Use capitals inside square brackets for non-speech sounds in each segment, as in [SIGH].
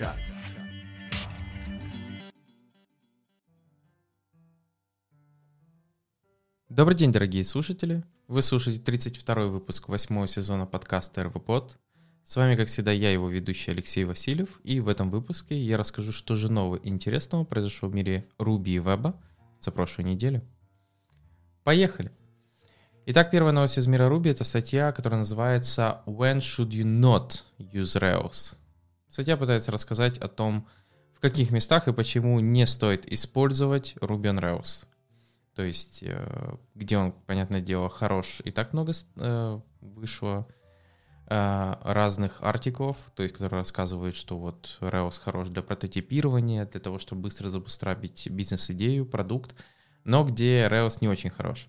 Подкаст. Добрый день, дорогие слушатели. Вы слушаете 32 выпуск 8 сезона подкаста РВПод. С вами, как всегда, я, его ведущий Алексей Васильев, и в этом выпуске я расскажу, что же нового и интересного произошло в мире Руби и Веба за прошлую неделю. Поехали! Итак, первая новость из мира Ruby — это статья, которая называется «When should you not use Rails?». Статья пытается рассказать о том, в каких местах и почему не стоит использовать Ruby on Rails. То есть, э, где он, понятное дело, хорош. И так много э, вышло э, разных артиклов, то есть, которые рассказывают, что вот Rails хорош для прототипирования, для того, чтобы быстро забустрабить бизнес-идею, продукт, но где Rails не очень хорош.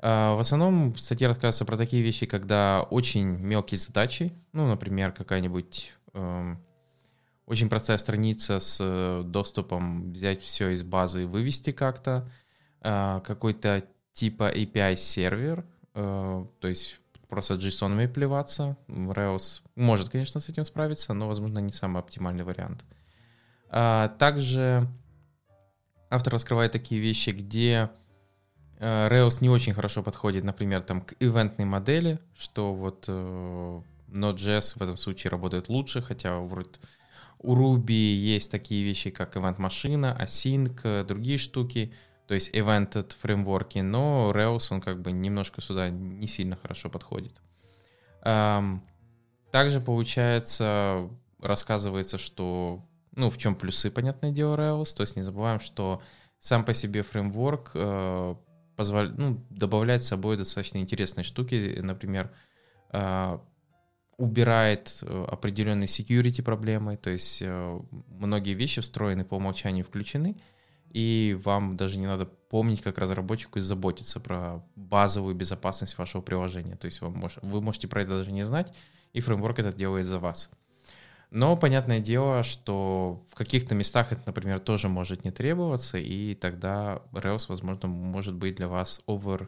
В основном статья рассказывается про такие вещи, когда очень мелкие задачи, ну, например, какая-нибудь очень простая страница с э, доступом взять все из базы и вывести как-то, э, какой-то типа API сервер, э, то есть просто JSON плеваться. Rails может, конечно, с этим справиться, но, возможно, не самый оптимальный вариант. А, также автор раскрывает такие вещи, где Rails не очень хорошо подходит, например, там, к ивентной модели, что вот Node.js в этом случае работает лучше, хотя вроде у Ruby есть такие вещи, как event-машина, async, другие штуки, то есть evented фреймворки, но Rails, он как бы немножко сюда не сильно хорошо подходит. Также, получается, рассказывается, что, ну, в чем плюсы, понятное дело, Rails, то есть не забываем, что сам по себе фреймворк э, позволя... ну, добавляет с собой достаточно интересные штуки, например, а, убирает э, определенные security проблемы, то есть э, многие вещи встроены по умолчанию включены, и вам даже не надо помнить, как разработчику, и заботиться про базовую безопасность вашего приложения. То есть вам мож... вы можете про это даже не знать, и фреймворк это делает за вас. Но понятное дело, что в каких-то местах это, например, тоже может не требоваться, и тогда Rails, возможно, может быть для вас over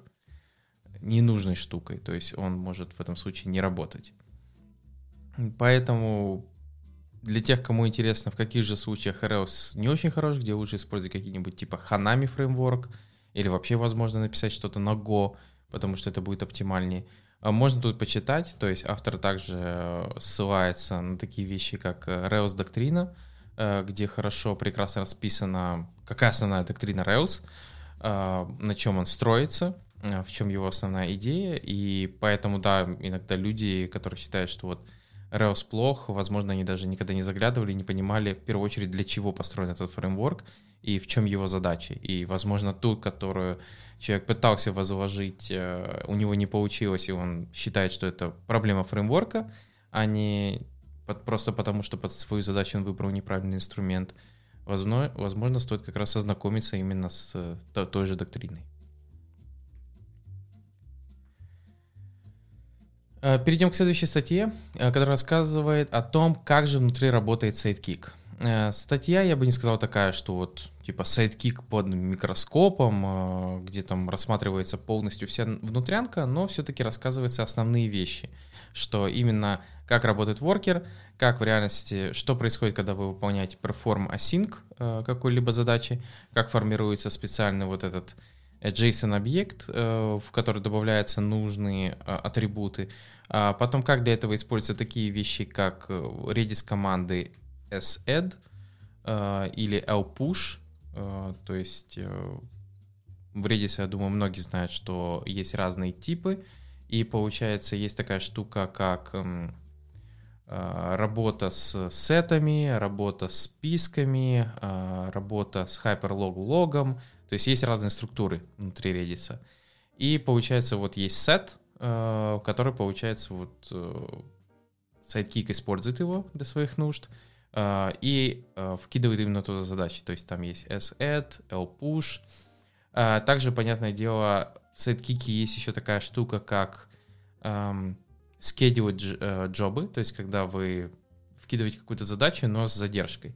ненужной штукой, то есть он может в этом случае не работать. Поэтому для тех, кому интересно, в каких же случаях Rails не очень хорош, где лучше использовать какие-нибудь типа Hanami фреймворк, или вообще возможно написать что-то на Go, потому что это будет оптимальнее – а можно тут почитать, то есть автор также э, ссылается на такие вещи, как э, Rails доктрина, э, где хорошо, прекрасно расписано, какая основная доктрина Rails, на чем он строится, в чем его основная идея, и поэтому, да, иногда люди, которые считают, что вот Rails плох, возможно, они даже никогда не заглядывали, не понимали, в первую очередь, для чего построен этот фреймворк и в чем его задачи. И, возможно, ту, которую человек пытался возложить, э, у него не получилось, и он считает, что это проблема фреймворка, а не просто потому, что под свою задачу он выбрал неправильный инструмент. Возможно, возможно стоит как раз ознакомиться именно с э, той же доктриной. Перейдем к следующей статье, которая рассказывает о том, как же внутри работает Sidekiq. Э, статья, я бы не сказал такая, что вот типа Sidekiq под микроскопом, э, где там рассматривается полностью вся внутрянка, но все-таки рассказываются основные вещи, что именно как работает воркер, как в реальности, что происходит, когда вы выполняете perform async э, какой-либо задачи, как формируется специальный вот этот JSON-объект, в который добавляются нужные атрибуты, а потом как для этого используются такие вещи, как Redis команды sadd э, или lpush, э, то есть э, в Redis, я думаю, многие знают, что есть разные типы, и получается есть такая штука, как работа с сетами, работа с списками, работа с hyperlog логом, то есть есть разные структуры внутри Redis. И получается вот есть сет, который получается вот Sidekick использует его для своих нужд, а, и вкидывает именно туда задачи. То есть там есть sadd, также, понятное дело, в sidekick есть еще такая штука, как um, schedule э, джобы, то есть когда вы вкидываете какую-то задачу, но с задержкой.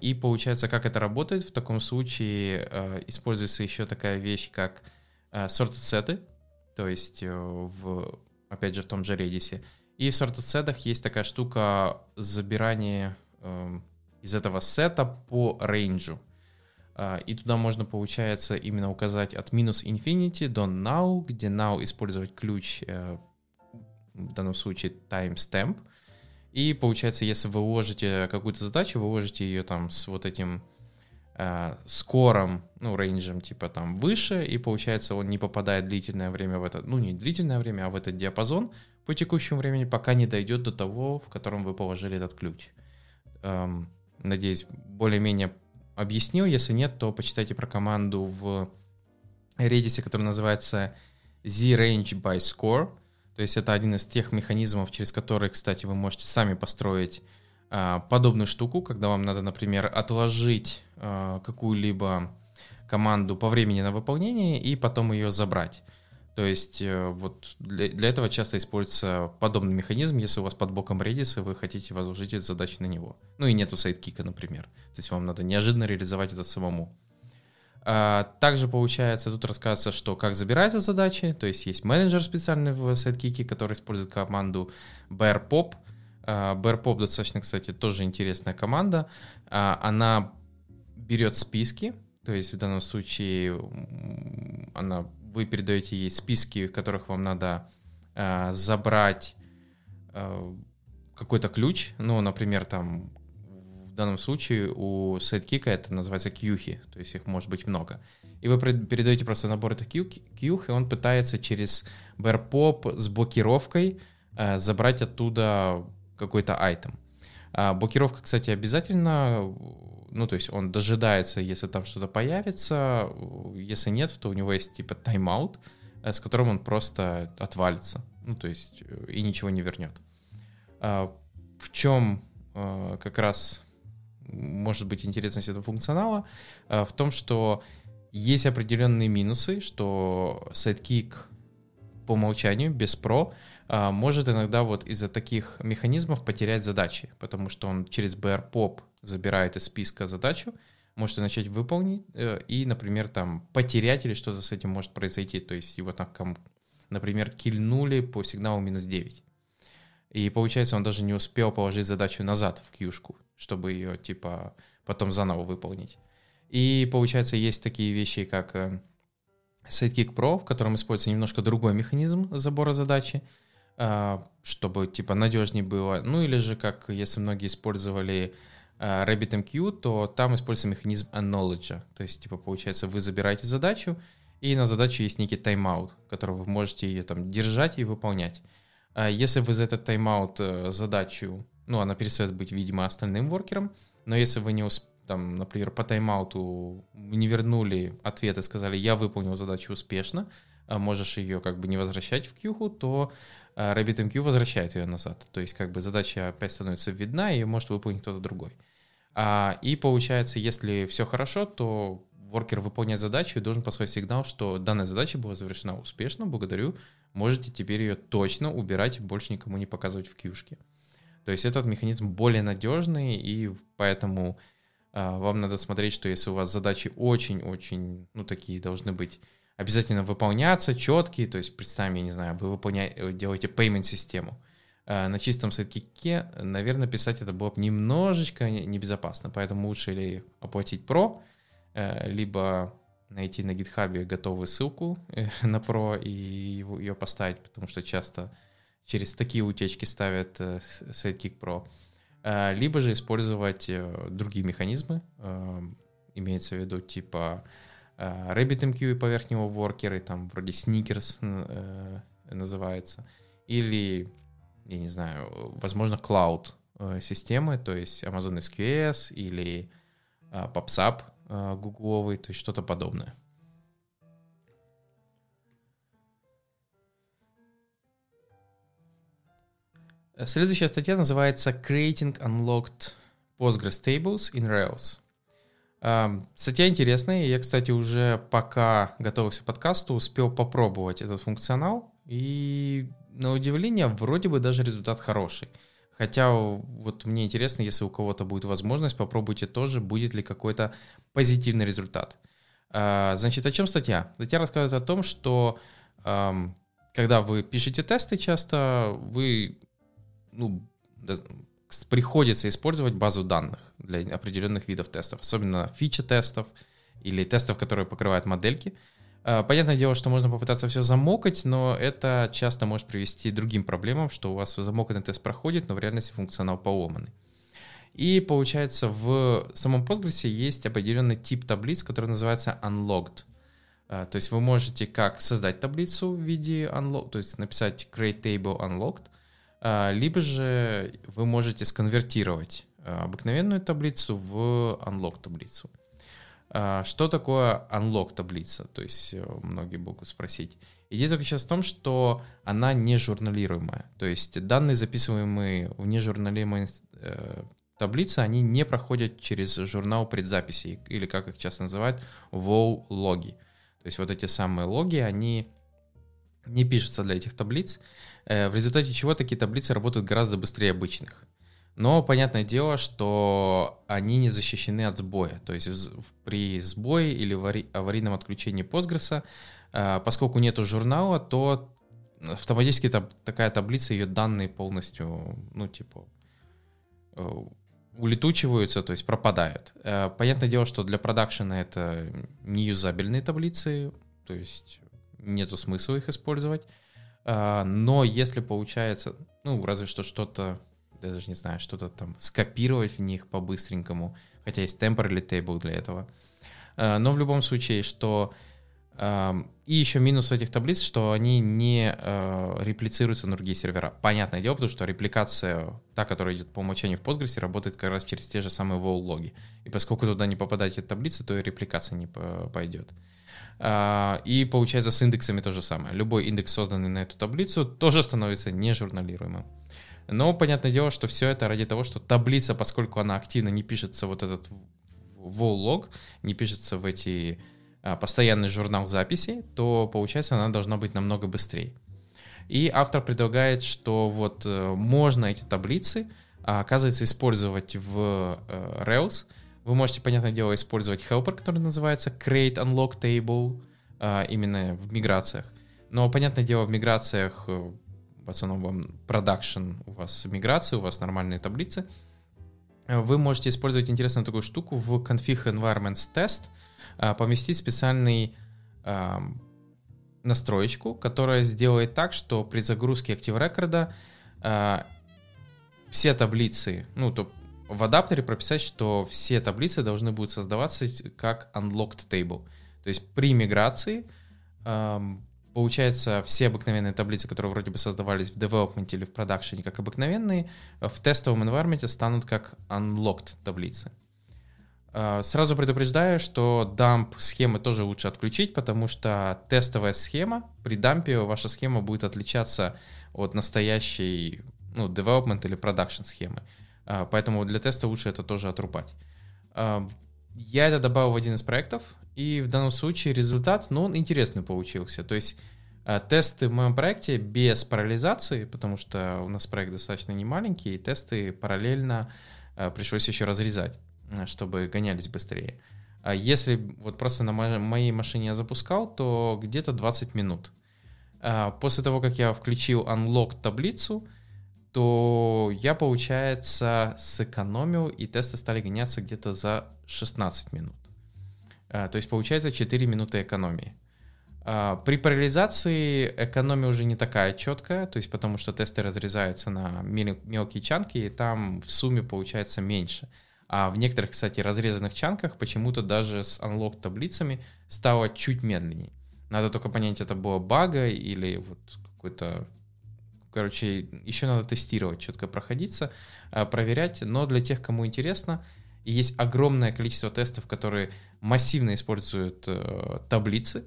И получается, как это работает, в таком случае используется еще такая вещь, как sorted сеты, то есть, в, опять же, в том же Redis. И в sorted сетах есть такая штука забирания э, из этого сета по рейнджу. Э, и туда можно, получается, именно указать от минус infinity до now, где now использовать ключ, э, в данном случае timestamp. И получается, если вы уложите какую-то задачу, вы уложите ее там с вот этим э, скором, ну, рейнджем типа там выше, и получается он не попадает длительное время в это, ну, не длительное время, а в этот диапазон по текущему времени, пока не дойдет до того, в котором вы положили этот ключ. Эм, надеюсь, более-менее объяснил. Если нет, то почитайте про команду в Redis, которая называется ZRANGEBYSCORE. То есть это один из тех механизмов, через которые, кстати, вы можете сами построить а, подобную штуку, когда вам надо, например, отложить а, какую-либо команду по времени на выполнение и потом ее забрать. То есть э, вот для, для этого часто используется подобный механизм, если у вас под боком Redis, и вы хотите возложить эту задачу на него. Ну и нету Sidekiq а, например. То есть вам надо неожиданно реализовать это самому. А, также получается, тут рассказывается, что как забираются задачи, то есть есть менеджер специальный в Sidekick, который использует команду bearpop. А, bearpop достаточно, кстати, тоже интересная команда. А, она берет списки, то есть в данном случае она, вы передаете ей списки, в которых вам надо забрать какой-то ключ, ну, например, там данном случае у Sidekiq а это называется кьюхи, то есть их может быть много. И вы передаете просто набор этих кьюх, и он пытается через BRPOP с блокировкой э, забрать оттуда какой-то item. А блокировка, кстати, обязательно, ну, то есть он дожидается, если там что-то появится, если нет, то у него есть типа тайм-аут, э, с которым он просто отвалится, ну, то есть э, и ничего не вернет. А в чем э, как раз может быть интересность этого функционала э, в том, что есть определенные минусы, что Sidekick по умолчанию, без Pro, э, может иногда вот из-за таких механизмов потерять задачи, потому что он через BRPOP забирает из списка задачу, может начать выполнить э, и, например, там потерять или что-то с этим может произойти. То есть его там, например, кильнули по сигналу минус 9. И получается, он даже не успел положить задачу назад в кьюшку чтобы ее, типа, потом заново выполнить. И, получается, есть такие вещи, как э, Sidekick Pro, в котором используется немножко другой механизм забора задачи, а, чтобы, типа, надежнее было. Ну, или же, как если многие использовали э, RabbitMQ, то там используется механизм acknowledge. То есть, типа, получается, вы забираете задачу, и на задачу есть некий тайм-аут, который вы можете ее там держать и выполнять. А если вы за этот тайм-аут э, задачу ну, она перестает быть, видимо, остальным воркером, но если вы не усп... там, например, по тайм-ауту не вернули ответ и сказали, я выполнил задачу успешно, а можешь ее как бы не возвращать в кьюху, то а, RabbitMQ возвращает ее назад. То есть как бы задача опять становится видна, и ее может выполнить кто-то другой. А, и получается, если все хорошо, то воркер выполняет задачу и должен послать сигнал, что данная задача была завершена успешно, благодарю, можете теперь ее точно убирать больше никому не показывать в кьюшке. То есть этот механизм более надежный, и поэтому а, вам надо смотреть, что если у вас задачи очень-очень, ну, такие должны быть обязательно выполняться, четкие, то есть представим, я не знаю, вы выполняете, делаете payment систему, а, на чистом сайткике, наверное, писать это было бы немножечко небезопасно, поэтому лучше или оплатить Pro, э, либо найти на GitHub готовую ссылку э, [LAUGHS] на Pro и ее поставить, потому что часто через такие утечки ставят э, Sidekick Pro, э, либо же использовать э, другие механизмы, имеется в виду типа RabbitMQ и поверх него воркеры, там вроде Sneakers называется, или, я не знаю, возможно, Cloud системы, то есть Amazon SQS или PubSub гугловый, то есть что-то подобное. Следующая статья называется Creating Unlocked Postgres Tables in Rails. Статья интересная. Я, кстати, уже пока готовился к подкасту, успел попробовать этот функционал. И на удивление, вроде бы даже результат хороший. Хотя вот мне интересно, если у кого-то будет возможность, попробуйте тоже, будет ли какой-то позитивный результат. А, значит, о чем статья? Статья рассказывает о том, что когда вы пишете тесты часто, вы ну, приходится использовать базу данных для определенных видов тестов, особенно фича-тестов или тестов, которые покрывают модельки. А, понятное дело, что можно попытаться все замокать, но это часто может привести к другим проблемам, что у вас замоканный тест проходит, но в реальности функционал поломанный. И получается в самом Postgres есть определенный тип таблиц, который называется unlocked. А, то есть вы можете как создать таблицу в виде unlocked, то есть написать create table unlocked, либо же вы можете сконвертировать а, обыкновенную таблицу в unlock таблицу. Что такое unlock таблица? То есть э, многие могут спросить. Идея заключается в том, что она не журналируемая. То есть данные, записываемые в нежурналируемой э, таблицы, они не проходят через журнал предзаписей, или как их часто называют, WoW-логи. То есть вот эти самые логи, они не пишутся для этих таблиц, в результате чего такие таблицы работают гораздо быстрее обычных. Но понятное дело, что они не защищены от сбоя. То есть при сбое или аварийном отключении Postgres, э, поскольку нету журнала, то автоматически такая таблица, ее данные полностью, ну, типа, э, улетучиваются, то есть пропадают. Э, понятное дело, что для продакшена это не юзабельные таблицы, то есть нету смысла их использовать. Э, но если получается, ну, разве что что-то, я даже не знаю, что-то там скопировать в них по-быстренькому, хотя есть temporary table для этого. Э, но в любом случае, что и еще минус этих таблиц, что они не э, реплицируются на другие сервера. Понятное дело, потому что репликация, та, которая идет по умолчанию в Postgres, работает как раз через те же самые vol-логи. И поскольку туда не попадают эти таблицы, то и репликация не пойдет. А, и получается с индексами то же самое. Любой индекс, созданный на эту таблицу, тоже становится нежурналируемым. Но понятное дело, что все это ради того, что таблица, поскольку она активно не пишется вот этот vol-лог, не пишется в эти а, постоянный журнал записи, то получается она должна быть намного быстрее. И автор предлагает, что вот э, можно эти таблицы, а, оказывается, использовать в э, Rails. Вы можете, понятное дело, использовать helper, который называется create unlock table, а, именно в миграциях. Но, понятное дело, в миграциях, э, в основном production у вас миграции, у вас нормальные таблицы. Вы можете использовать интересную такую штуку в config environments test — а, поместить специальный настроечку, которая сделает так, что при загрузке Active Record а, все таблицы, ну, то в адаптере прописать, что все таблицы должны будут создаваться как unlocked table. То есть при миграции получается все обыкновенные таблицы, которые вроде бы создавались в development или в продакшене как обыкновенные, в тестовом environment станут как unlocked таблицы. А, сразу предупреждаю, что дамп схемы тоже лучше отключить, потому что тестовая схема, при дампе ваша схема будет отличаться от настоящей ну, development или production схемы. А, поэтому для теста лучше это тоже отрубать. А, я это добавил в один из проектов, и в данном случае результат, ну, он интересный получился. То есть тесты в моем проекте без параллелизации, потому что у нас проект достаточно не маленький, и тесты параллельно пришлось еще разрезать. Чтобы гонялись быстрее. А если вот просто на моей машине я запускал, то где-то 20 минут. А после того, как я включил unlock таблицу, то я, получается, сэкономил, и тесты стали гоняться где-то за 16 минут. А, то есть, получается, 4 минуты экономии. При параллелизации экономия уже не такая четкая, то есть потому что тесты разрезаются на мелкие чанки, и там в сумме получается меньше. А в некоторых, кстати, разрезанных чанках почему-то даже с unlock таблицами стало чуть медленнее. Надо только понять, это было бага или вот какой-то короче, еще надо тестировать, четко проходиться, а, проверять, но для тех, кому интересно, есть огромное количество тестов, которые массивно используют э, таблицы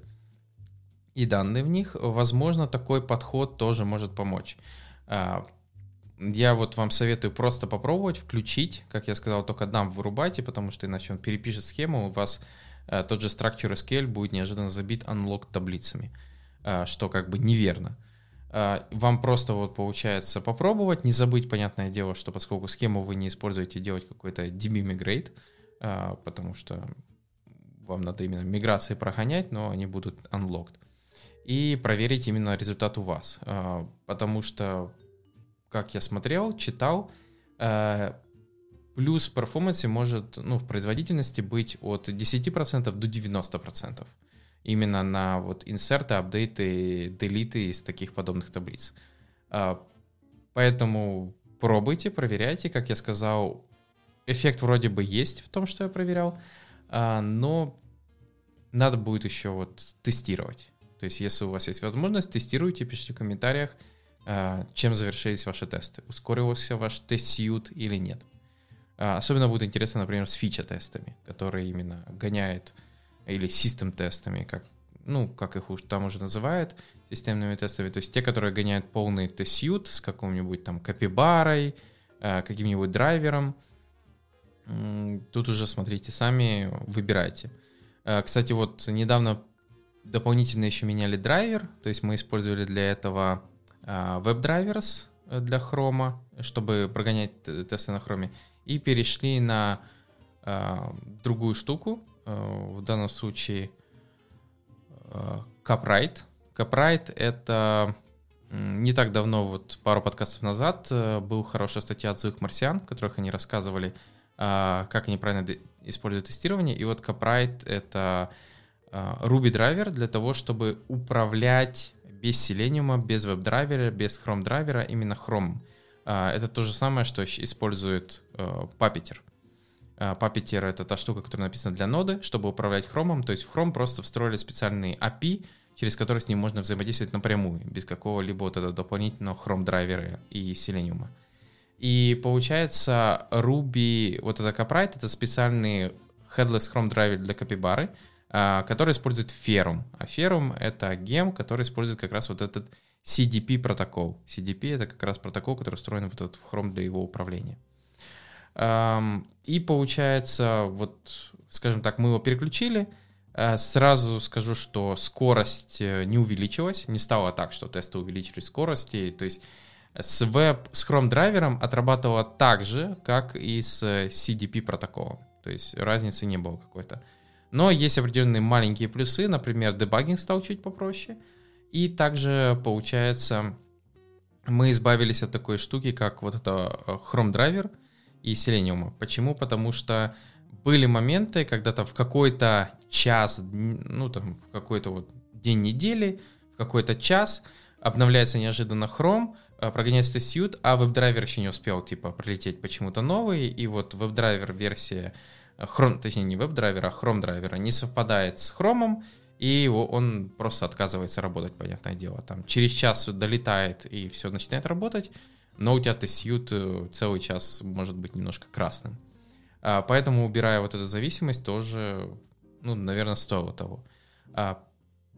и данные в них, возможно, такой подход тоже может помочь. А, я вот вам советую просто попробовать, включить, как я сказал, только дам вырубайте, потому что иначе он перепишет схему, у вас э, тот же structure SQL будет неожиданно забит unlock таблицами, э, что как бы неверно. Э, вам просто вот получается попробовать, не забыть, понятное дело, что поскольку схему вы не используете, делать какой-то DB migrate, э, потому что вам надо именно миграции прогонять, но они будут unlocked. И проверить именно результат у вас, э, потому что как я смотрел, читал, плюс в перформансе может, ну, в производительности быть от 10% до 90%. Именно на вот инсерты, апдейты, делиты из таких подобных таблиц. А, поэтому пробуйте, проверяйте. Как я сказал, эффект вроде бы есть в том, что я проверял, а, но надо будет еще вот тестировать. То есть, если у вас есть возможность, тестируйте, пишите в комментариях, а, чем завершились ваши тесты. Ускорился ваш тест-сьют или нет. Особенно будет интересно, например, с фича-тестами, которые именно гоняют, или систем-тестами, как, ну, как их уж там уже называют, системными тестами. То есть те, которые гоняют полный тест-сьют с каким-нибудь там копибарой, а, каким-нибудь драйвером. Тут уже смотрите сами, выбирайте. Кстати, вот недавно дополнительно еще меняли драйвер, то есть мы использовали для этого э, для Chrome, чтобы прогонять тесты на Chrome, и перешли на другую штуку, э, в данном случае э, Caprite. Caprite — это не так давно, вот пару подкастов назад, был хорошая статья от злых марсиан, в которых они рассказывали, как они правильно используют тестирование. И вот Caprite — это Ruby драйвер для того, чтобы управлять без Selenium, без веб-драйвера, без Chrome драйвера, именно Chrome. А, это то же самое, что использует э, Puppeteer. А, Puppeteer — это та штука, которая написана для ноды, чтобы управлять Chrome. То есть в Chrome просто встроили специальный API, через который с ним можно взаимодействовать напрямую, без какого-либо вот этого дополнительного Chrome драйвера и Selenium. И получается Ruby, вот это Caprite, это специальный headless Chrome драйвер для копибары, а, который использует Ferrum. А Ferrum — это гем, который использует как раз вот этот CDP протокол. CDP — это как раз протокол, который встроен в этот Chrome для его управления. И получается, вот, скажем так, мы его переключили, а, Сразу скажу, что скорость э, не увеличилась, не стало так, что тесты увеличили скорости. То есть с веб, с Chrome драйвером отрабатывало так же, как и с CDP протоколом. То есть разницы не было какой-то. Но есть определенные маленькие плюсы, например, дебагинг стал чуть попроще. И также, получается, мы избавились от такой штуки, как вот это э, Chrome драйвер и Selenium. Почему? Потому что были моменты, когда то в какой-то час, ну там в какой-то вот день недели, в какой-то час обновляется неожиданно Chrome, э, прогоняется suite, а веб-драйвер еще не успел типа пролететь почему-то новый, и вот веб-драйвер версия Chrome, точнее не веб-драйвера, а Chrome драйвера не совпадает с Chrome, и он просто отказывается работать, понятное дело. Там через час долетает и все начинает работать, но у тебя test suite э, целый час может быть немножко красным. А, поэтому, убирая вот эту зависимость, тоже, ну, наверное, стоило того. А,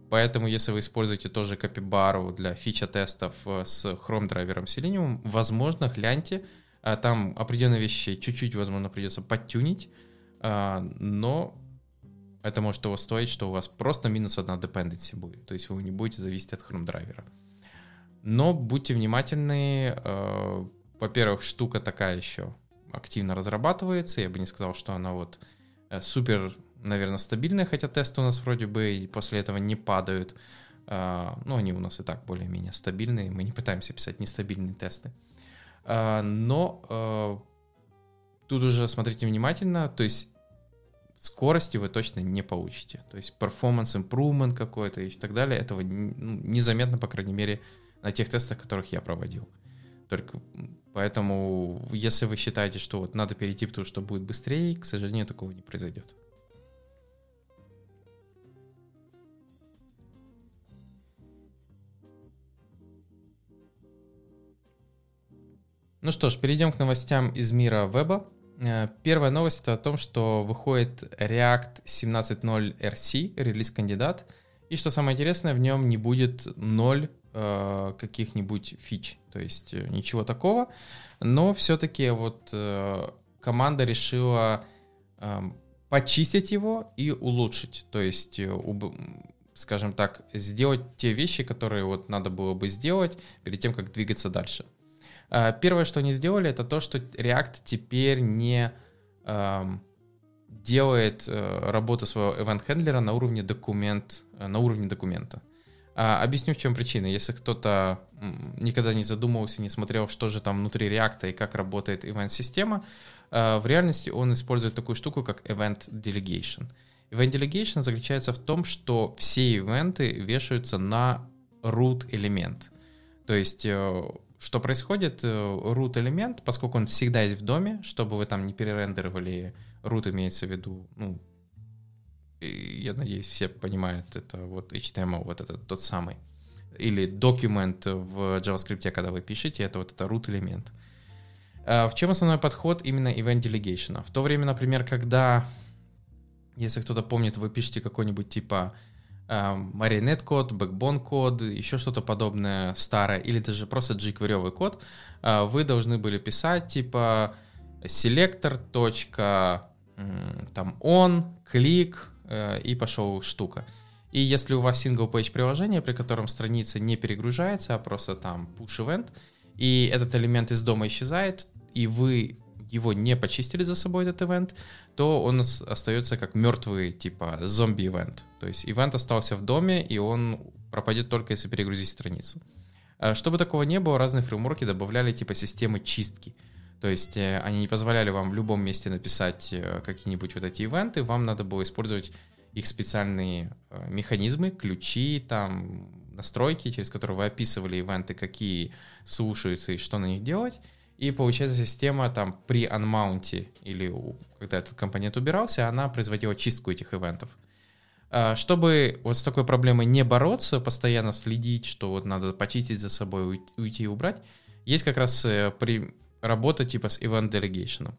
поэтому, если вы используете тоже копибару для фича-тестов э, с Chrome драйвером Selenium, возможно, гляньте, а, там определенные вещи чуть-чуть, возможно, придется подтюнить, а, но это может того стоить, что у вас просто минус одна dependency будет, то есть вы не будете зависеть от Chrome драйвера. Но будьте внимательны, а, во-первых, штука такая еще активно разрабатывается, я бы не сказал, что она вот э, супер, наверное, стабильная, хотя тесты у нас вроде бы и после этого не падают, а, ну, они у нас и так более-менее стабильные, мы не пытаемся писать нестабильные тесты. Но тут уже смотрите внимательно, то есть скорости вы точно не получите. То есть performance improvement какой-то и так далее, этого ну, незаметно, по крайней мере, на тех тестах, которых я проводил. Только поэтому, если вы считаете, что вот надо перейти, потому что будет быстрее, к сожалению, такого не произойдет. Ну что ж, перейдем к новостям из мира веба. Э, первая новость это о том, что выходит React 17.0 RC, релиз-кандидат, и что самое интересное, в нем не будет ноль э, каких-нибудь фич, то есть э, ничего такого, но все-таки вот э, команда решила э, почистить его и улучшить, то есть, э, уб, скажем так, сделать те вещи, которые вот надо было бы сделать перед тем, как двигаться дальше. А, первое, что они сделали, это то, что React теперь не эм, делает э, работу своего event-хендлера на уровне документ, э, на уровне документа. А, объясню, в чем причина. Если кто-то никогда не задумывался, не смотрел, что же там внутри React и как работает event-система, а, в реальности он использует такую штуку, как Event Delegation. Event Delegation заключается в том, что все ивенты вешаются на root элемент. То есть, э, что происходит, э, root элемент, поскольку он всегда есть в доме, чтобы вы там не перерендеровали, root имеется в виду, ну, я надеюсь, все понимают, это вот HTML, вот этот тот самый. Или документ в JavaScript, когда вы пишете, это вот это root элемент. А в чем основной подход именно event delegation? В то время, например, когда, если кто-то помнит, вы пишете какой-нибудь типа Marionette код, Backbone код, еще что-то подобное старое, или даже просто jQuery код, а, вы должны были писать типа selector. там on, клик, и пошел штука. И если у вас single page приложение, при котором страница не перегружается, а просто там push event, и этот элемент из дома исчезает, и вы его не почистили за собой, этот event, то он остается как мертвый, типа, зомби-ивент. То есть ивент остался в доме, и он пропадет только если перегрузить страницу. А чтобы такого не было, разные фреймворки добавляли типа системы чистки. То есть э, они не позволяли вам в любом месте написать э, какие-нибудь вот эти ивенты, вам надо было использовать их специальные э, механизмы, ключи, там, настройки, через которые вы описывали ивенты, какие слушаются и что на них делать. И получается система там при анмаунте или когда этот компонент убирался, она производила чистку этих ивентов. А, чтобы вот с такой проблемой не бороться, постоянно следить, что вот надо почистить за собой, уйти и убрать, есть как раз при работа типа с event delegation.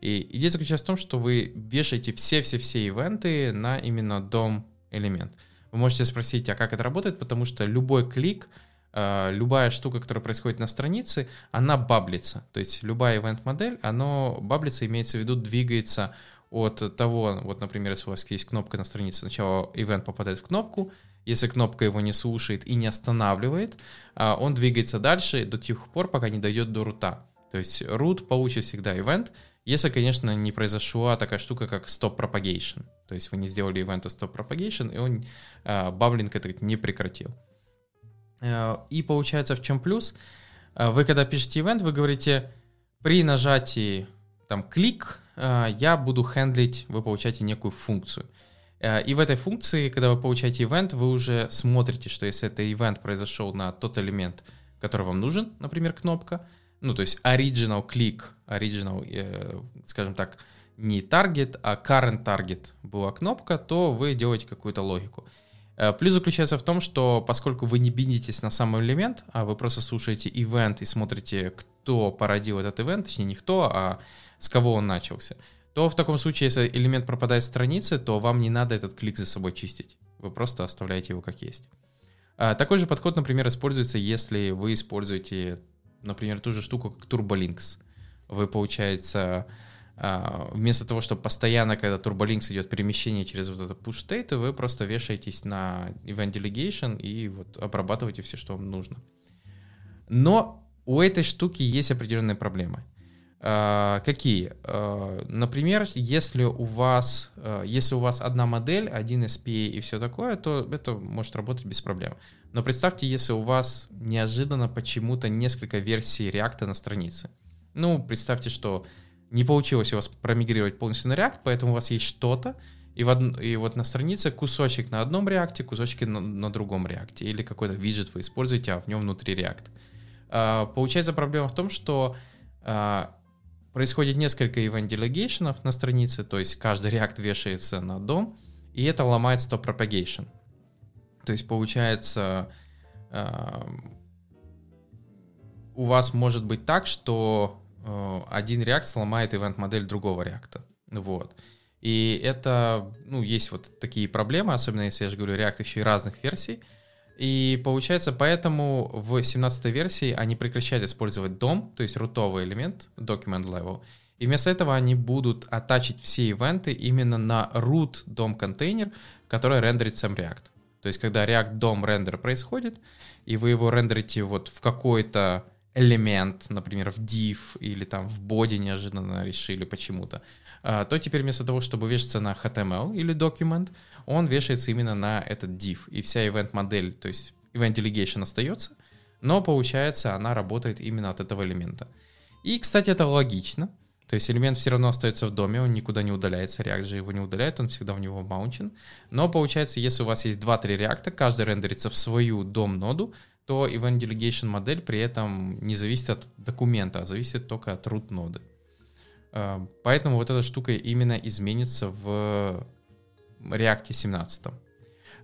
И идея заключается в том, что вы вешаете все-все-все ивенты на именно дом элемент. Вы можете спросить, а как это работает, потому что любой клик, э, любая штука, которая происходит на странице, она баблится. То есть любая event-модель, она баблится, имеется в виду, двигается от того, вот, например, если у вас есть кнопка на странице, сначала event попадает в кнопку, если кнопка его не слушает и не останавливает, э, он двигается дальше до тех пор, пока не дойдет до рута. То есть root получит всегда event, если, конечно, не произошла такая штука, как stop propagation. То есть вы не сделали event stop propagation, и он э, баблинг этот не прекратил. Э, и получается, в чем плюс? Э, вы когда пишете event, вы говорите, при нажатии там клик, э, я буду хендлить, вы получаете некую функцию. И в этой функции, когда вы получаете event, вы уже смотрите, что если это event произошел на тот элемент, который вам нужен, например, кнопка, ну, то есть original click, original, э, скажем так, не target, а current target была кнопка, то вы делаете какую-то логику. Э, плюс заключается в том, что поскольку вы не бинитесь на сам элемент, а вы просто слушаете event и смотрите, кто породил этот event, точнее не кто, а с кого он начался, то в таком случае, если элемент пропадает с страницы, то вам не надо этот клик за собой чистить. Вы просто оставляете его как есть. А, такой же подход, например, используется, если вы используете например, ту же штуку, как TurboLinks. Вы, получается, а, вместо того, чтобы постоянно, когда TurboLinks идет перемещение через вот это push state, вы просто вешаетесь на event delegation и вот обрабатываете все, что вам нужно. Но у этой штуки есть определенные проблемы. Uh, какие? Uh, например, если у вас если у вас одна модель, один SPA и все такое, то это может работать без проблем. Но представьте, если у вас неожиданно почему-то несколько версий React на странице. Ну, представьте, что не получилось у вас промигрировать полностью на React, поэтому у вас есть что-то, и, в од... и вот на странице кусочек на одном React, кусочки на, на другом React, или какой-то виджет вы используете, а в нем внутри React. А, получается проблема в том, что а, происходит несколько event delegation на странице, то есть каждый React вешается на дом, и это ломает stop propagation. То есть получается, э, у вас может быть так, что э, один React сломает ивент-модель другого React. Вот. И это, ну, есть вот такие проблемы, особенно если я же говорю, React еще и разных версий. И получается, поэтому в 17 версии они прекращают использовать DOM, то есть рутовый элемент, document level, и вместо этого они будут оттачить все ивенты именно на root DOM контейнер, который рендерит сам React. То есть, когда React DOM рендер происходит, и вы его рендерите вот в какой-то элемент, например, в div или там в боди неожиданно решили почему-то, а, то теперь вместо того, чтобы вешаться на HTML или document, он вешается именно на этот div. И вся event модель, то есть event delegation остается, но получается она работает именно от этого элемента. И, кстати, это логично, то есть элемент все равно остается в доме, он никуда не удаляется, React же его не удаляет, он всегда в него маунчен. Но получается, если у вас есть 2-3 реакта, каждый рендерится в свою дом-ноду, то Event Delegation модель при этом не зависит от документа, а зависит только от root ноды. Э, поэтому вот эта штука именно изменится в React 17.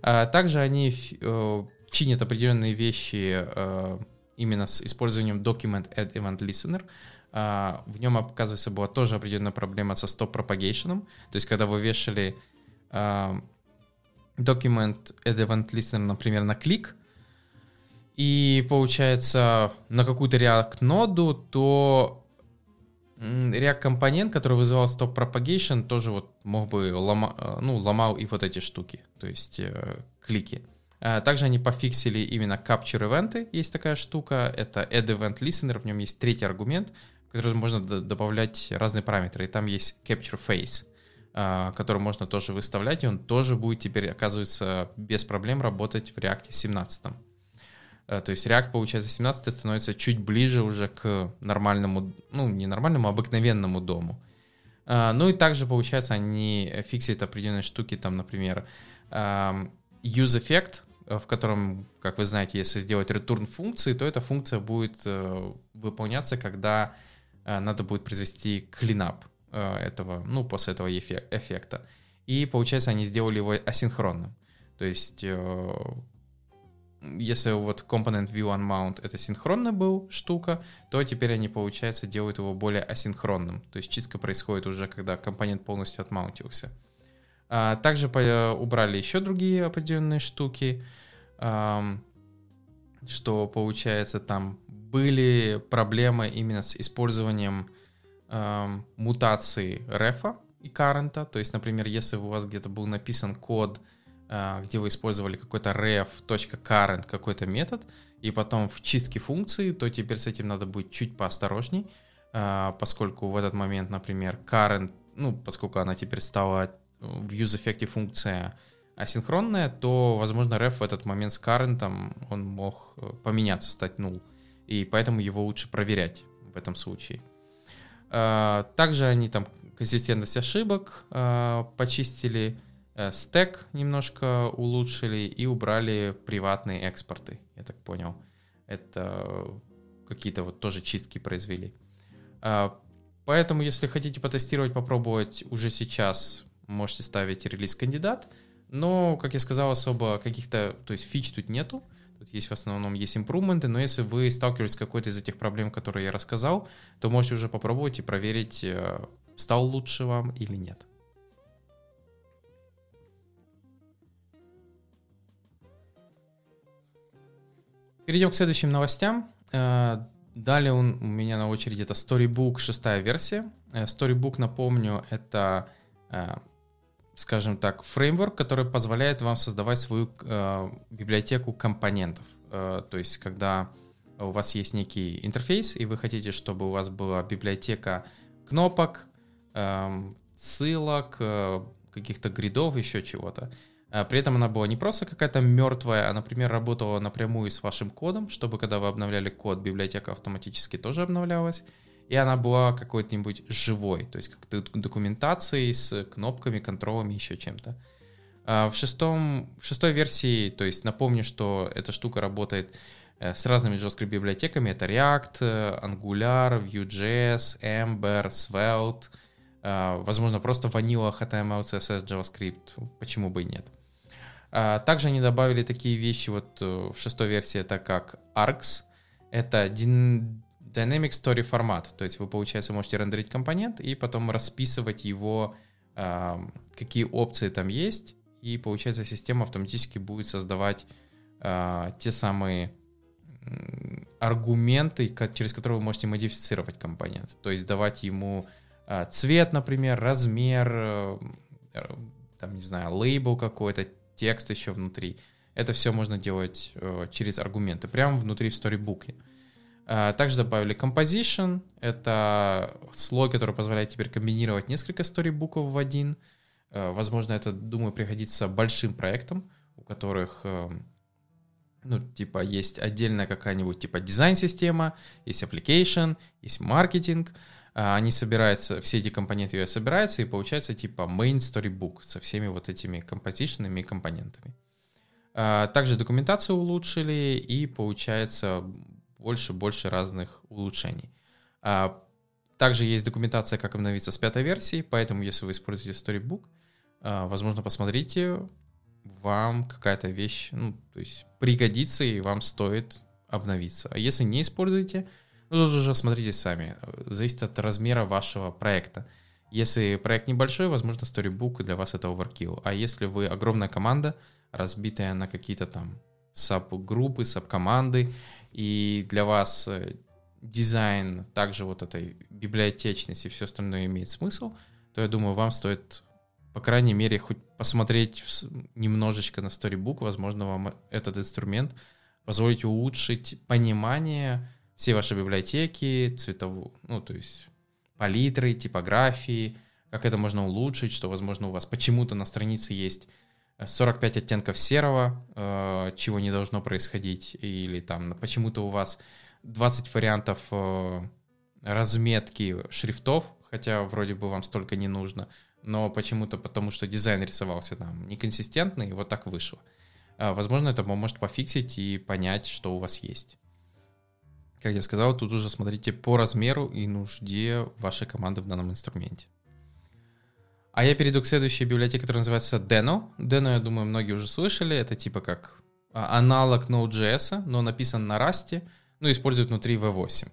А также они э, чинят определенные вещи э, именно с использованием Document Add Event Listener. А, в нем, оказывается, была тоже определенная проблема со propagation. То есть, когда вы вешали а, Add Event Listener, например, на клик, и получается на какую-то React-ноду, то React-компонент, который вызывал stop propagation, тоже вот мог бы лома, э, ну, ломал и вот эти штуки, то есть э, клики. А также они пофиксили именно capture event, есть такая штука, это add event listener, в нем есть третий аргумент, в который можно добавлять разные параметры, и там есть capture face, а, который можно тоже выставлять, и он тоже будет теперь, оказывается, без проблем работать в React 17. Э, то есть React, получается, 17 становится чуть ближе уже к нормальному, ну, не нормальному, а обыкновенному дому. А, ну и также, получается, они фиксят определенные штуки, там, например, use effect, в котором, как вы знаете, если сделать return функции, то эта функция будет э, выполняться, когда э, надо будет произвести cleanup этого, ну, после этого эффекта. И, получается, они сделали его асинхронным. То есть если вот Component View Unmount это синхронно был штука, то теперь они, получается, делают его более асинхронным. То есть чистка происходит уже, когда компонент полностью отмаунтился. А, также убрали еще другие определенные штуки, что, получается, там были проблемы именно с использованием мутации рефа и каррента. То есть, например, если у вас где-то был написан код, а, где вы использовали какой-то ref.current какой-то метод, и потом в чистке функции, то теперь с этим надо быть чуть поосторожней, а, поскольку в этот момент, например, current, ну, поскольку она теперь стала в useEffect функция асинхронная, то, возможно, ref в этот момент с current он мог э, поменяться, стать null, и поэтому его лучше проверять в этом случае. А, также они там консистентность ошибок почистили, Э, стек немножко улучшили и убрали приватные экспорты, я так понял. Это какие-то вот тоже чистки произвели. А, поэтому, если хотите потестировать, попробовать уже сейчас, можете ставить релиз кандидат. Но, как я сказал, особо каких-то, то есть фич тут нету. Есть в основном есть импрувменты, но если вы сталкивались с какой-то из этих проблем, которые я рассказал, то можете уже попробовать и проверить, э, стал лучше вам или нет. Перейдем к следующим новостям. Э, далее у меня на очереди это Storybook шестая версия. Э, Storybook, напомню, это, скажем так, фреймворк, который позволяет вам создавать свою библиотеку компонентов. То есть, когда у вас есть некий интерфейс, и вы хотите, чтобы у вас была библиотека кнопок, ссылок, каких-то гридов, еще чего-то, а при этом она была не просто какая-то мертвая, а, например, работала напрямую с вашим кодом, чтобы когда вы обновляли код, библиотека автоматически тоже обновлялась. И она была какой-нибудь живой, то есть как документацией с кнопками, контролами, еще чем-то. А в, шестом, в шестой версии, то есть напомню, что эта штука работает э, с разными JavaScript библиотеками. Это React, Angular, Vue.js, Ember, Svelte, э, возможно, просто Vanilla, HTML, CSS, JavaScript, почему бы и нет. А, также они добавили такие вещи вот э, в шестой версии, это как arcs, это Dynamic Story формат, то есть вы, получается, можете рендерить компонент и потом расписывать его, какие опции там есть, и, получается, система автоматически будет создавать а, те самые аргументы, через которые вы можете модифицировать компонент, то есть давать ему а, цвет, например, размер, э, там, не знаю, лейбл какой-то, текст еще внутри. Это все можно делать э, через аргументы, прямо внутри в сторибуке. Э, также добавили composition. Это слой, который позволяет теперь комбинировать несколько сторибуков в один. Э, возможно, это, думаю, пригодится большим проектам, у которых э, ну, типа, есть отдельная какая-нибудь, типа, дизайн-система, есть application, есть маркетинг, а, они собираются, все эти компоненты ее собираются, и получается, типа, main storybook со всеми вот этими композиционными компонентами. Также документацию улучшили, и получается больше-больше разных улучшений. А, также есть документация, как обновиться с пятой версии, поэтому если вы используете Storybook, возможно, посмотрите, вам какая-то вещь, ну, то есть пригодится и вам стоит обновиться. А если не используете, ну, тут уже смотрите сами. Зависит от размера вашего проекта. Если проект небольшой, возможно, Storybook для вас это overkill. А если вы огромная команда, разбитая на какие-то там саб-группы, саб-команды, и для вас э, дизайн, также вот этой библиотечности и все остальное имеет смысл, то я думаю, вам стоит по крайней мере, хоть посмотреть немножечко на Storybook, возможно, вам этот инструмент позволит улучшить понимание всей вашей библиотеки, цветовую, ну, то есть палитры, типографии, как это можно улучшить, что, возможно, у вас почему-то на странице есть 45 оттенков серого, э, чего не должно происходить, или там почему-то у вас 20 вариантов э, разметки шрифтов, хотя вроде бы вам столько не нужно — но почему-то потому, что дизайн рисовался там неконсистентный, вот так вышло. А, возможно, это поможет пофиксить и понять, что у вас есть. Как я сказал, тут уже смотрите по размеру и нужде вашей команды в данном инструменте. А я перейду к следующей библиотеке, которая называется Deno. Deno, я думаю, многие уже слышали. Это типа как а, аналог Node.js, но написан на Rust, ну, использует внутри V8.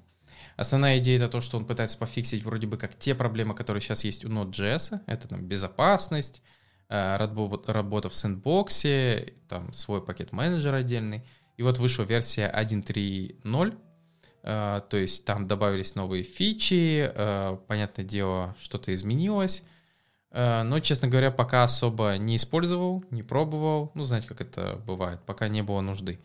Основная идея это то, что он пытается пофиксить вроде бы как те проблемы, которые сейчас есть у Node.js. Это там безопасность, э, работа в сэндбоксе, там свой пакет менеджер отдельный. И вот вышла версия 1.3.0, э, то есть там добавились новые фичи, э, понятное дело, что-то изменилось. Но, честно говоря, пока особо не использовал, не пробовал. Ну, знаете, как это бывает, пока не было нужды.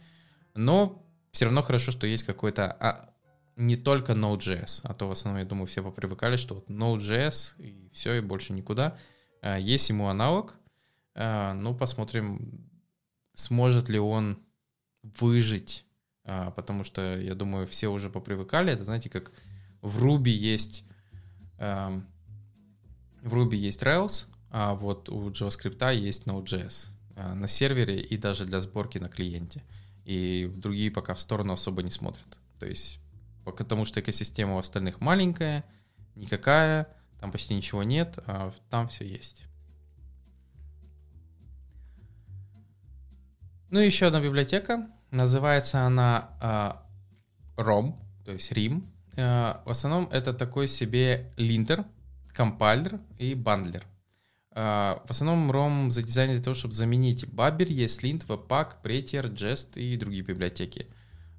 Но все равно хорошо, что есть какой-то а, не только Node.js, а то в основном, я думаю, все попривыкали, что вот Node.js и все, и больше никуда. А, есть ему аналог, а, ну, посмотрим, сможет ли он выжить, потому что, я думаю, все уже попривыкали. Это, знаете, как в Ruby есть в Ruby есть Rails, а вот у JavaScript есть Node.js на сервере и даже для сборки на клиенте. И другие пока в сторону особо не смотрят. То есть потому что экосистема у остальных маленькая, никакая, там почти ничего нет, а там все есть. Ну и еще одна библиотека, называется она э, ROM, то есть RIM. Э, в основном это такой себе линтер, компайлер и бандлер. Э, в основном ROM задизайнен для того, чтобы заменить Babel, ESLint, Webpack, Prettier, Jest и другие библиотеки.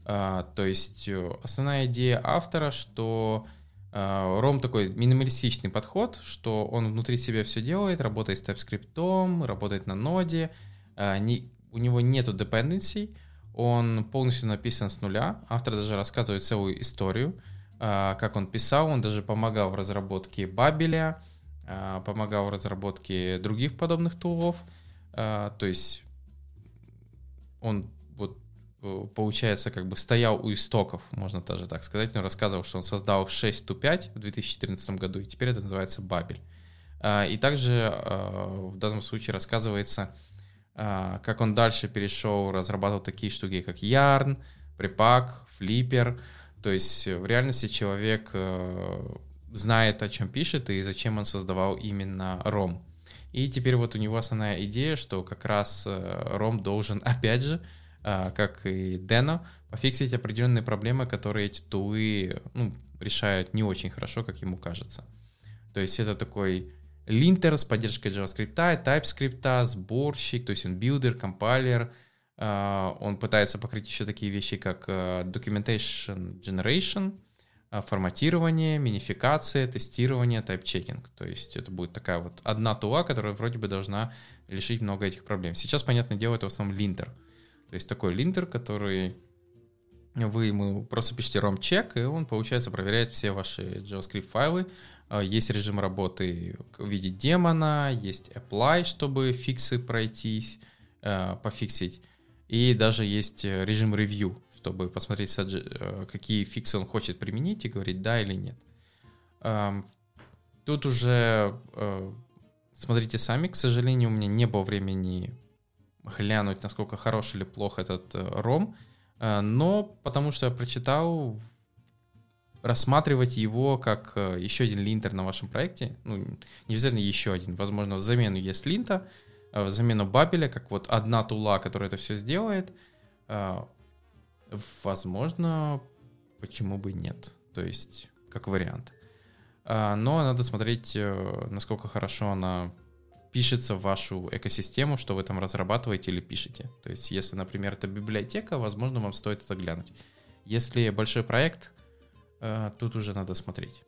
А, то есть э, основная идея автора, что а, Ром такой минималистичный подход, что он внутри себя все делает, работает с TypeScript, работает на ноде, а, у него нету dependency, он полностью написан с нуля. Автор даже рассказывает целую историю, как он писал, он даже помогал в разработке Бабеля, помогал в разработке других подобных тулов. То есть он Э, получается, как бы стоял у истоков, можно даже так сказать. Он рассказывал, что он создал 6.2.5 в 2014 году, и теперь это называется Бабель. А, и также а, в данном случае рассказывается, а, как он дальше перешел, разрабатывал такие штуки, как Yarn, Prepack, Flipper. То есть в реальности человек э, знает, о чем пишет и зачем он создавал именно ROM. И теперь вот у него основная идея, что как раз Rome э, должен, [LAUGHS] опять же, а, как и Deno, пофиксить определенные проблемы, которые эти tool ы ну, решают не очень хорошо, как ему кажется. То есть это такой линтер с поддержкой JavaScript, TypeScript, сборщик, то есть он builder, compiler. А, он пытается покрыть еще такие вещи, как а, documentation generation, форматирование, минификация, тестирование, type checking. То есть это будет такая вот одна tool а, которая вроде бы должна решить много этих проблем. Сейчас, понятное дело, это в основном линтер. То есть такой линтер, который вы ему просто пишете rom-чек, и он, получается, проверяет все ваши JavaScript файлы. А, есть режим работы в виде демона, есть apply, чтобы фиксы пройтись, а, пофиксить. И даже есть режим ревью, чтобы посмотреть, какие фиксы он хочет применить и говорить да или нет. Тут уже смотрите сами. К сожалению, у меня не было времени глянуть, насколько хорош или плох этот ром. Но потому что я прочитал, рассматривать его как э, еще один линтер на вашем проекте, ну, не обязательно еще один, возможно, в замену есть линта, э, в замену бабеля, как вот одна тула, которая это все сделает, э, возможно, почему бы нет, то есть как вариант. Но надо смотреть, насколько хорошо она пишется в вашу экосистему, что вы там разрабатываете или пишете. То есть, если, например, это библиотека, возможно, вам стоит это глянуть. Если большой проект, тут уже надо смотреть.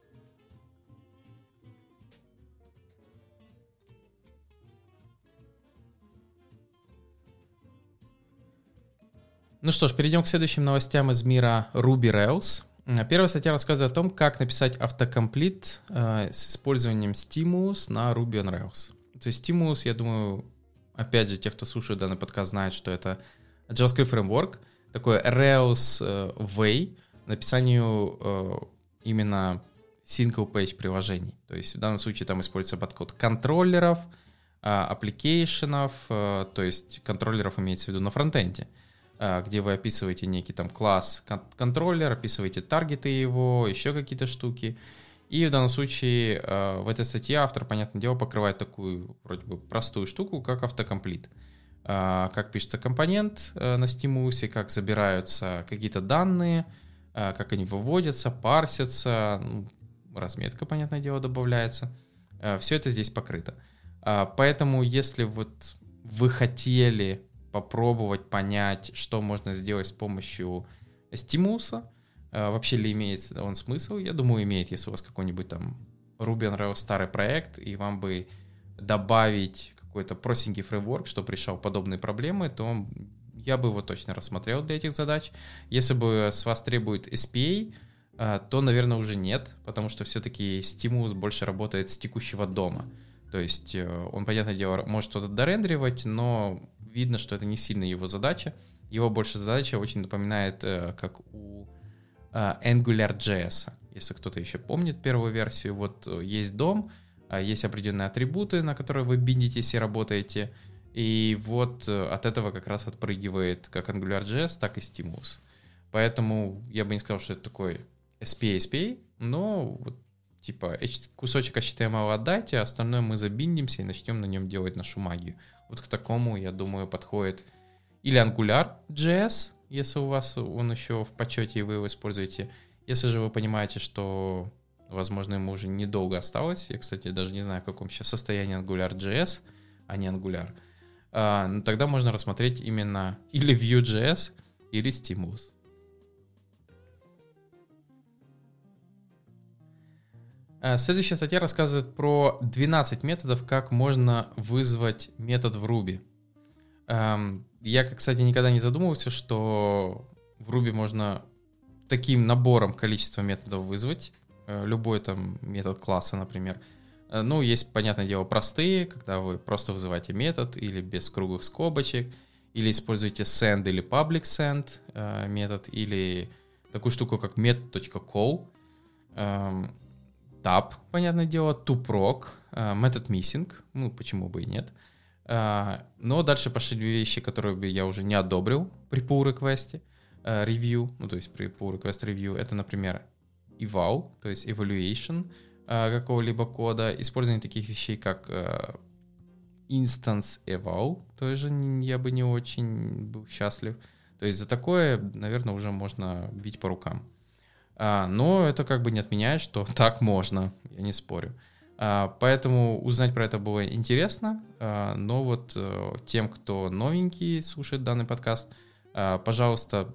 Ну что ж, перейдем к следующим новостям из мира Ruby Rails. Первая статья рассказывает о том, как написать autocomplete э, с использованием Stimulus на Ruby on Rails. То есть Stimulus, я думаю, опять же, те, кто слушает данный подкаст, знают, что это JavaScript Framework, такой Rails э, Way, написанию э, именно single page приложений. То есть в данном случае там используется подход контроллеров, application ов, э, то есть контроллеров имеется в виду на фронтенде, э, где вы описываете некий там класс контроллер, описываете таргеты его, еще какие-то штуки. И в данном случае э, в этой статье автор, понятное дело, покрывает такую вроде бы простую штуку, как автокомплит. Как пишется компонент на стимусе, как забираются какие-то данные, как они выводятся, парсятся, ну, разметка, понятное дело, добавляется. Все это здесь покрыто. Поэтому, если вот вы хотели попробовать понять, что можно сделать с помощью стимуса, вообще ли имеет он смысл, я думаю, имеет, если у вас какой-нибудь там Ruby on Rails старый проект, и вам бы добавить какой-то простенький фреймворк, чтобы решал подобные проблемы, то я бы его точно рассмотрел для этих задач. Если бы с вас требует SPA, а, то, наверное, уже нет, потому что все-таки стимулус больше работает с текущего дома. То есть э, он, понятное дело, может что-то дорендеривать, но видно, что это не сильно его задача. Его больше задача очень напоминает, э, как у а, AngularJS. Если кто-то еще помнит первую версию, вот э, есть дом, а, есть определенные атрибуты, на которые вы биндитесь и работаете, и вот э, от этого как раз отпрыгивает как AngularJS, так и Stimulus. Поэтому я бы не сказал, что это такой SPA, SPA, но вот типа кусочек HTML отдайте, а остальное мы забиндимся и начнем на нем делать нашу магию. Вот к такому, я думаю, подходит или AngularJS, если у вас он еще в почете и вы его используете. Если же вы понимаете, что, возможно, ему уже недолго осталось, я, кстати, даже не знаю, в каком сейчас состоянии AngularJS, а не Angular, а, ну, тогда можно рассмотреть именно или Vue.js, или Stimulus. Следующая статья рассказывает про 12 методов, как можно вызвать метод в Ruby. Я, кстати, никогда не задумывался, что в Ruby можно таким набором количества методов вызвать. Э, любой там метод класса, например. Э, ну, есть, понятное дело, простые, когда вы просто вызываете метод или без круглых скобочек, или используете send или public send э, метод, или такую штуку, как method.call, tab, понятное дело, э, method missing, ну, почему бы и нет. Э, но дальше пошли вещи, которые бы я уже не одобрил при pull request, э, review, ну, то есть при pull request review, это, например, eval, то есть evaluation, Э, какого-либо кода, использование таких вещей, как instance eval, тоже я бы не очень был счастлив. То есть за такое, наверное, уже можно бить по рукам. А, но это как бы не отменяет, что [LAUGHS] так можно, я не спорю. А, поэтому узнать про это было интересно, а, но вот а, тем, кто новенький слушает данный подкаст, пожалуйста,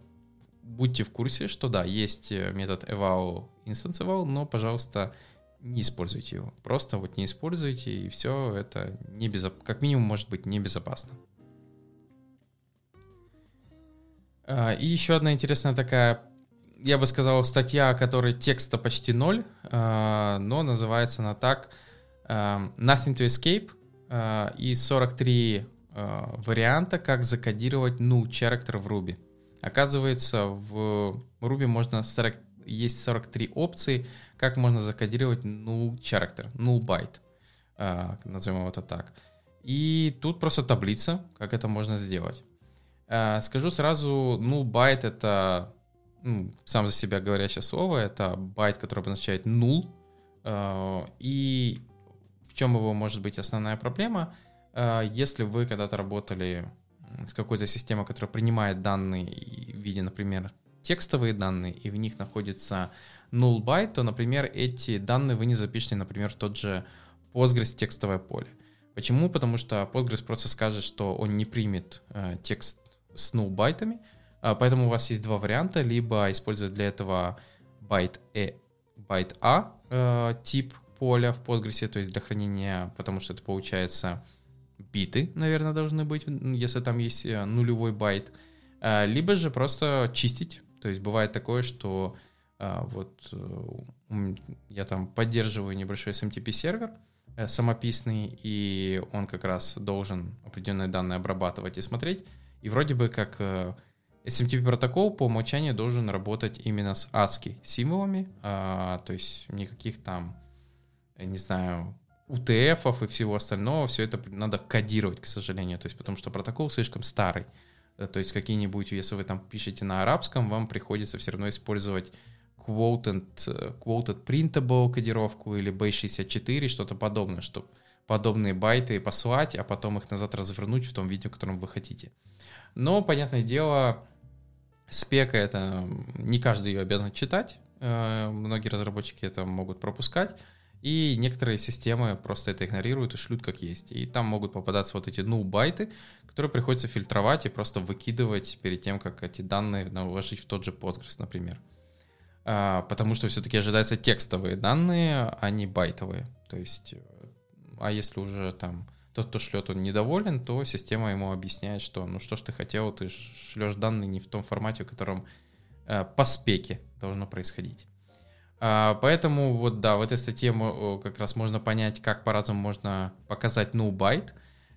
будьте в курсе, что да, есть метод eval, instance eval, но, пожалуйста, не используйте его. Просто вот не используйте, и все это небезоп... как минимум может быть небезопасно. И еще одна интересная такая, я бы сказал, статья, которой текста почти ноль, а, но называется она так а, Nothing to Escape и 43 э, варианта, как закодировать null character в Ruby. Оказывается, в Ruby можно 40, есть 43 опции, как можно закодировать null character, null byte, э, назовем его так. И тут просто таблица, как это можно сделать. Э, скажу сразу, null byte это ну, сам за себя говорящее слово, это байт, который обозначает null. Э, и в чем его может быть основная проблема? Э, если вы когда-то работали с какой-то системой, которая принимает данные в виде, например, текстовые данные, и в них находится null byte, то, например, эти данные вы не запишете, например, в тот же Postgres текстовое поле. Почему? Потому что Postgres просто скажет, что он не примет э, текст с null байтами, а, поэтому у вас есть два варианта, либо использовать для этого байт e, bytea э, тип поля в Postgres, то есть для хранения, потому что это получается биты, наверное, должны быть, если там есть э, нулевой байт, а, либо же просто чистить. То есть бывает такое, что а, вот э, я там поддерживаю небольшой SMTP сервер самописный, и он как раз должен определенные данные обрабатывать и смотреть. И вроде бы как SMTP протокол по умолчанию должен работать именно с ASCII символами, а, то есть никаких там, не знаю, UTF и всего остального, все это надо кодировать, к сожалению, то есть потому что протокол слишком старый. Э, то есть какие-нибудь, если вы там пишете на арабском, вам приходится все равно использовать quoted, э, quoted printable кодировку или base64, что-то подобное, чтобы подобные байты послать, а потом их назад развернуть в том видео, котором вы хотите. Но, понятное дело, Спека это не каждый ее обязан читать, э, многие разработчики это могут пропускать, и некоторые системы просто это игнорируют и шлют как есть. И там могут попадаться вот эти ну байты, которые приходится фильтровать и просто выкидывать перед тем, как эти данные наложить в тот же Postgres, например. А, потому что все-таки ожидаются текстовые данные, а не байтовые. То есть, э, а если уже там тот, кто шлет, он недоволен, то система ему объясняет, что ну что ж ты хотел, ты шлешь данные не в том формате, в котором э, по спеке должно происходить. А, поэтому вот да, в этой статье как раз можно понять, как по-разному можно показать no byte,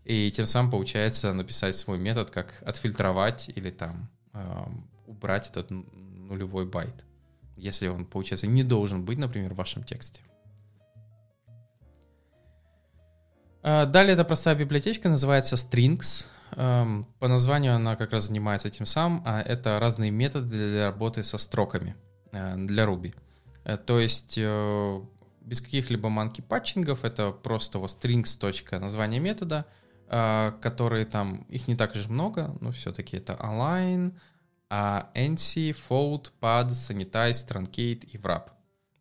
и тем самым получается написать свой метод, как отфильтровать или там э, убрать этот нулевой байт, если он, получается, не должен быть, например, в вашем тексте. Далее это простая библиотечка, называется Strings. Эм, по названию она как раз занимается этим самым. А это разные методы для работы со строками э, для Ruby. Э, то есть э, без каких-либо манки патчингов, это просто вот strings. название метода, которые там, их не так же много, но все-таки это align, NC, fold, pad, sanitize, truncate и wrap.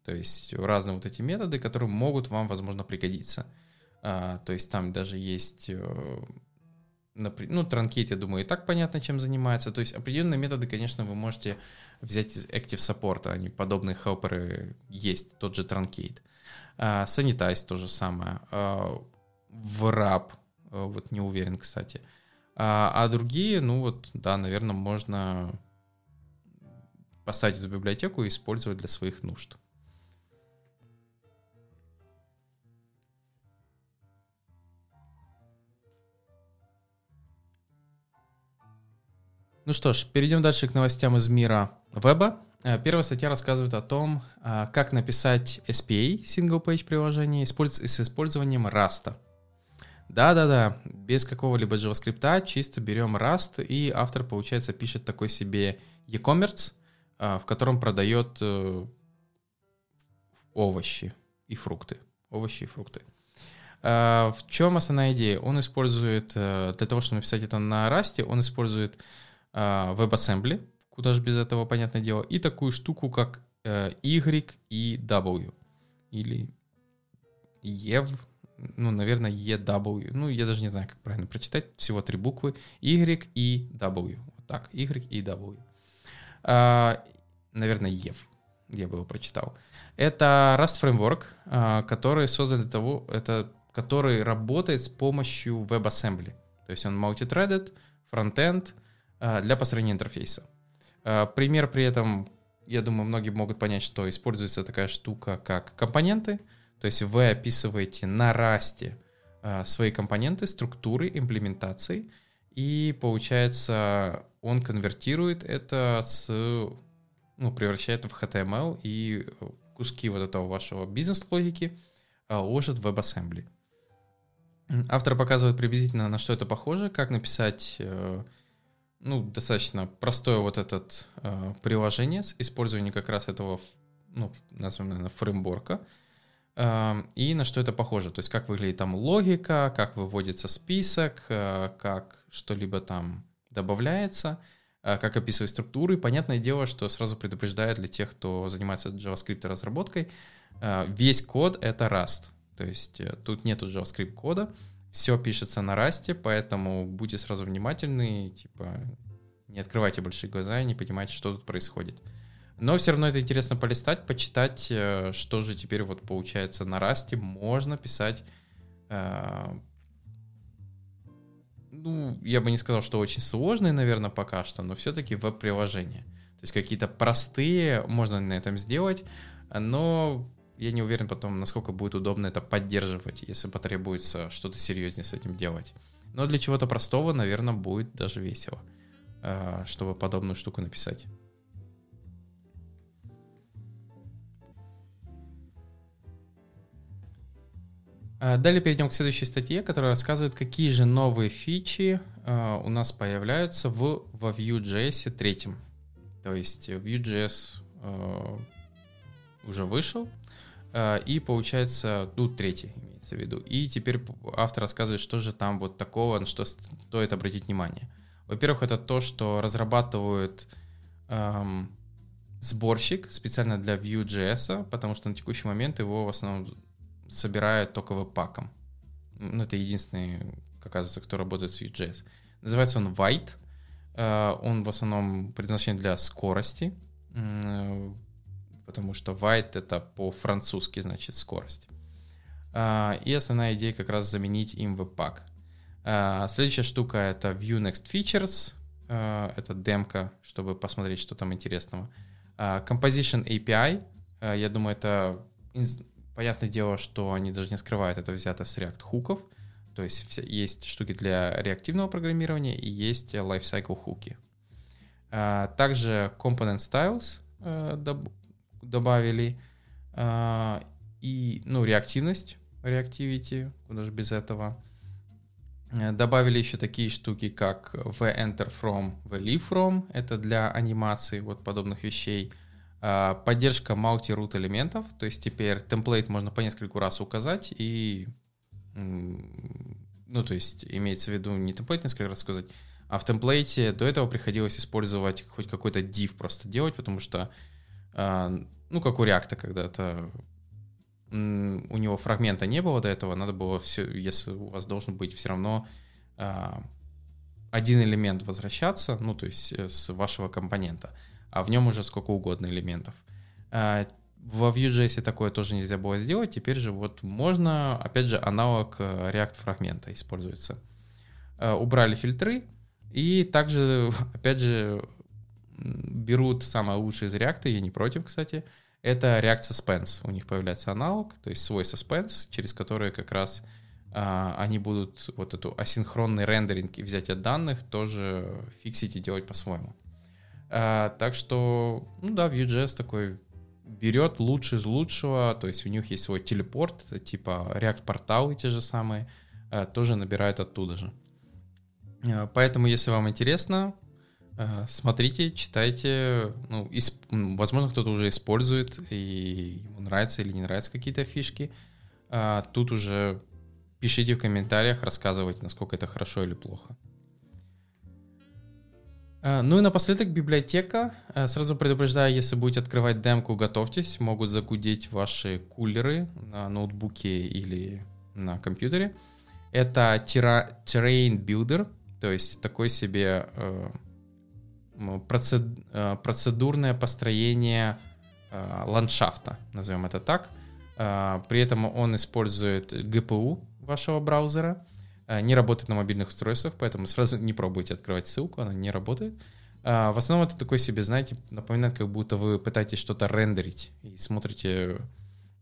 То есть разные вот эти методы, которые могут вам, возможно, пригодиться. А, то есть там даже есть, э, ну, транкейт, я думаю, и так понятно, чем занимается. То есть определенные методы, конечно, вы можете взять из Active Support, они подобные хелперы есть, тот же транкейт. Sanitize то же самое. А, Wrap, э, вот не уверен, кстати. А, а другие, ну вот, да, наверное, можно поставить эту библиотеку и использовать для своих нужд. Ну что ж, перейдем дальше к новостям из мира веба. Э, первая статья рассказывает о том, э, как написать SPA, Single Page приложение, с использованием Rust. Да-да-да, без какого-либо JavaScript, чисто берем Rust, и автор, получается, пишет такой себе e-commerce, э, в котором продает овощи и фрукты. Овощи и фрукты. В чем основная идея? Он использует, для того, чтобы написать это на Rust, он использует WebAssembly, куда же без этого, понятное дело, и такую штуку, как э, Y и W. Или EV, ну, наверное, EW. Ну, я даже не знаю, как правильно прочитать. Всего три буквы. Y и W. Вот так, Y и W. А, наверное, EV. Я бы его прочитал. Это Rust Framework, а, который создан для того, это, который работает с помощью WebAssembly. То есть он multithreaded, а, для построения интерфейса. А, пример при этом, я думаю, многие могут понять, что используется такая штука, как компоненты. То есть вы описываете на расте свои компоненты, структуры, имплементации, и получается он конвертирует это с, ну, превращает в HTML и куски вот этого вашего бизнес-логики ложит в WebAssembly. Автор показывает приблизительно, на что это похоже, как написать э, ну, достаточно простое вот это э, приложение с использованием как раз этого, ну, назовем, наверное, фреймворка, э, и на что это похоже. То есть как выглядит там логика, как выводится список, э, как что-либо там добавляется, э, как описывать структуры. Понятное дело, что сразу предупреждает для тех, кто занимается JavaScript разработкой, э, весь код — это Rust. То есть э, тут нету JavaScript кода, все пишется на расте, поэтому будьте сразу внимательны, типа не открывайте большие глаза и не понимайте, что тут происходит. Но все равно это интересно полистать, почитать, э, что же теперь вот получается на расте. Можно писать, э, ну, я бы не сказал, что очень сложные, наверное, пока что, но все-таки веб-приложения. То есть какие-то простые можно на этом сделать, но я не уверен потом, насколько будет удобно это поддерживать, если потребуется что-то серьезнее с этим делать. Но для чего-то простого, наверное, будет даже весело, а, чтобы подобную штуку написать. А, далее перейдем к следующей статье, которая рассказывает, какие же новые фичи а, у нас появляются в, во Vue.js 3. То есть Vue.js уже вышел, Э, и получается, ну, третий имеется в виду. И теперь автор рассказывает, что же там вот такого, на что стоит обратить внимание. Во-первых, это то, что разрабатывают эм, сборщик специально для Vue.js, потому что на текущий момент его в основном собирают только веб-паком. Ну, это единственный, оказывается, кто работает с Vue.js. Называется он White. Э, он в основном предназначен для скорости потому что white это по-французски значит скорость. А, и основная идея как раз заменить им веб-пак. А, следующая штука это View Next Features, а, это демка, чтобы посмотреть, что там интересного. Composition API, я думаю, это понятное дело, что они даже не скрывают, это взято с React хуков, то есть есть штуки для реактивного программирования и есть lifecycle хуки. Также Component Styles добавили. А, и, ну, реактивность, реактивити, куда же без этого. Э, добавили еще такие штуки, как v enter from, v leave from, это для анимации вот подобных вещей. А, поддержка multi-root элементов, то есть теперь темплейт можно по нескольку раз указать и, ну, то есть имеется в виду не темплейт несколько раз сказать, а в темплейте до этого приходилось использовать хоть какой-то div просто делать, потому что ну, как у React когда-то, у него фрагмента не было до этого, надо было все, если у вас должен быть все равно а, один элемент возвращаться, ну, то есть э, с вашего компонента, а в нем уже сколько угодно элементов. А, во Vue.js такое тоже нельзя было сделать, теперь же вот можно, опять же, аналог э, React фрагмента используется. Убрали фильтры, и также, [LAUGHS] опять же, берут самое лучшее из React, я не против, кстати, это React Suspense. У них появляется аналог, то есть свой suspense, через который как раз а, они будут вот эту асинхронный рендеринг и взятие данных тоже фиксить и делать по-своему. А, так что, ну да, Vue.js такой берет лучший из лучшего, то есть у них есть свой телепорт, это типа React-порталы те же самые, а, тоже набирает оттуда же. А, поэтому, если вам интересно, смотрите, читайте. Ну, исп... Возможно, кто-то уже использует, и ему нравятся или не нравятся какие-то фишки. А тут уже пишите в комментариях, рассказывайте, насколько это хорошо или плохо. А, ну и напоследок библиотека. А, сразу предупреждаю, если будете открывать демку, готовьтесь, могут загудеть ваши кулеры на ноутбуке или на компьютере. Это Terrain Builder, то есть такой себе Э, процедурное построение э, ландшафта, назовем это так. Э, при этом он использует GPU вашего браузера, не работает на мобильных устройствах, поэтому сразу не пробуйте открывать ссылку, она не работает. В основном это такой себе, знаете, напоминает, как будто вы пытаетесь что-то рендерить и смотрите,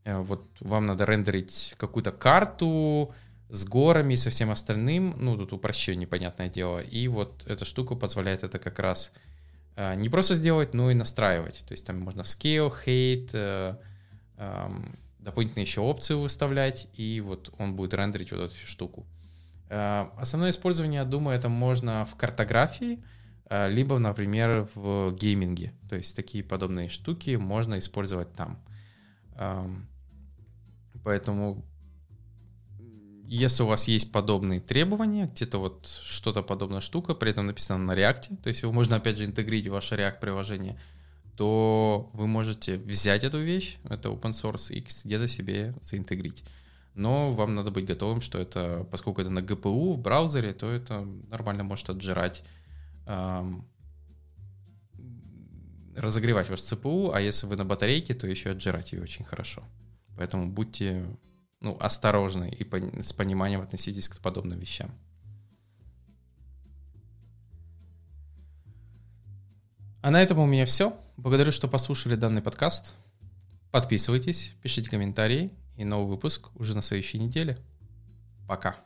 вот вам надо рендерить какую-то карту, с горами и со всем остальным, ну, тут упрощение, понятное дело, и вот эта штука позволяет это как раз э, не просто сделать, но и настраивать, то есть там можно scale, hate, э, э, дополнительные еще опции выставлять, и вот он будет рендерить вот эту всю штуку. Э, основное использование, я думаю, это можно в картографии, э, либо, например, в гейминге, то есть такие подобные штуки можно использовать там. Поэтому если у вас есть подобные требования, где-то вот что-то подобная штука, при этом написано на React, то есть его можно опять же интегрировать в ваше React-приложение, то вы можете взять эту вещь, это open source, и где-то себе заинтегрить. Но вам надо быть готовым, что это, поскольку это на GPU в браузере, то это нормально может отжирать, эм, разогревать ваш CPU, а если вы на батарейке, то еще отжирать ее очень хорошо. Поэтому будьте ну, осторожны и с пониманием относитесь к подобным вещам. А на этом у меня все. Благодарю, что послушали данный подкаст. Подписывайтесь, пишите комментарии и новый выпуск уже на следующей неделе. Пока.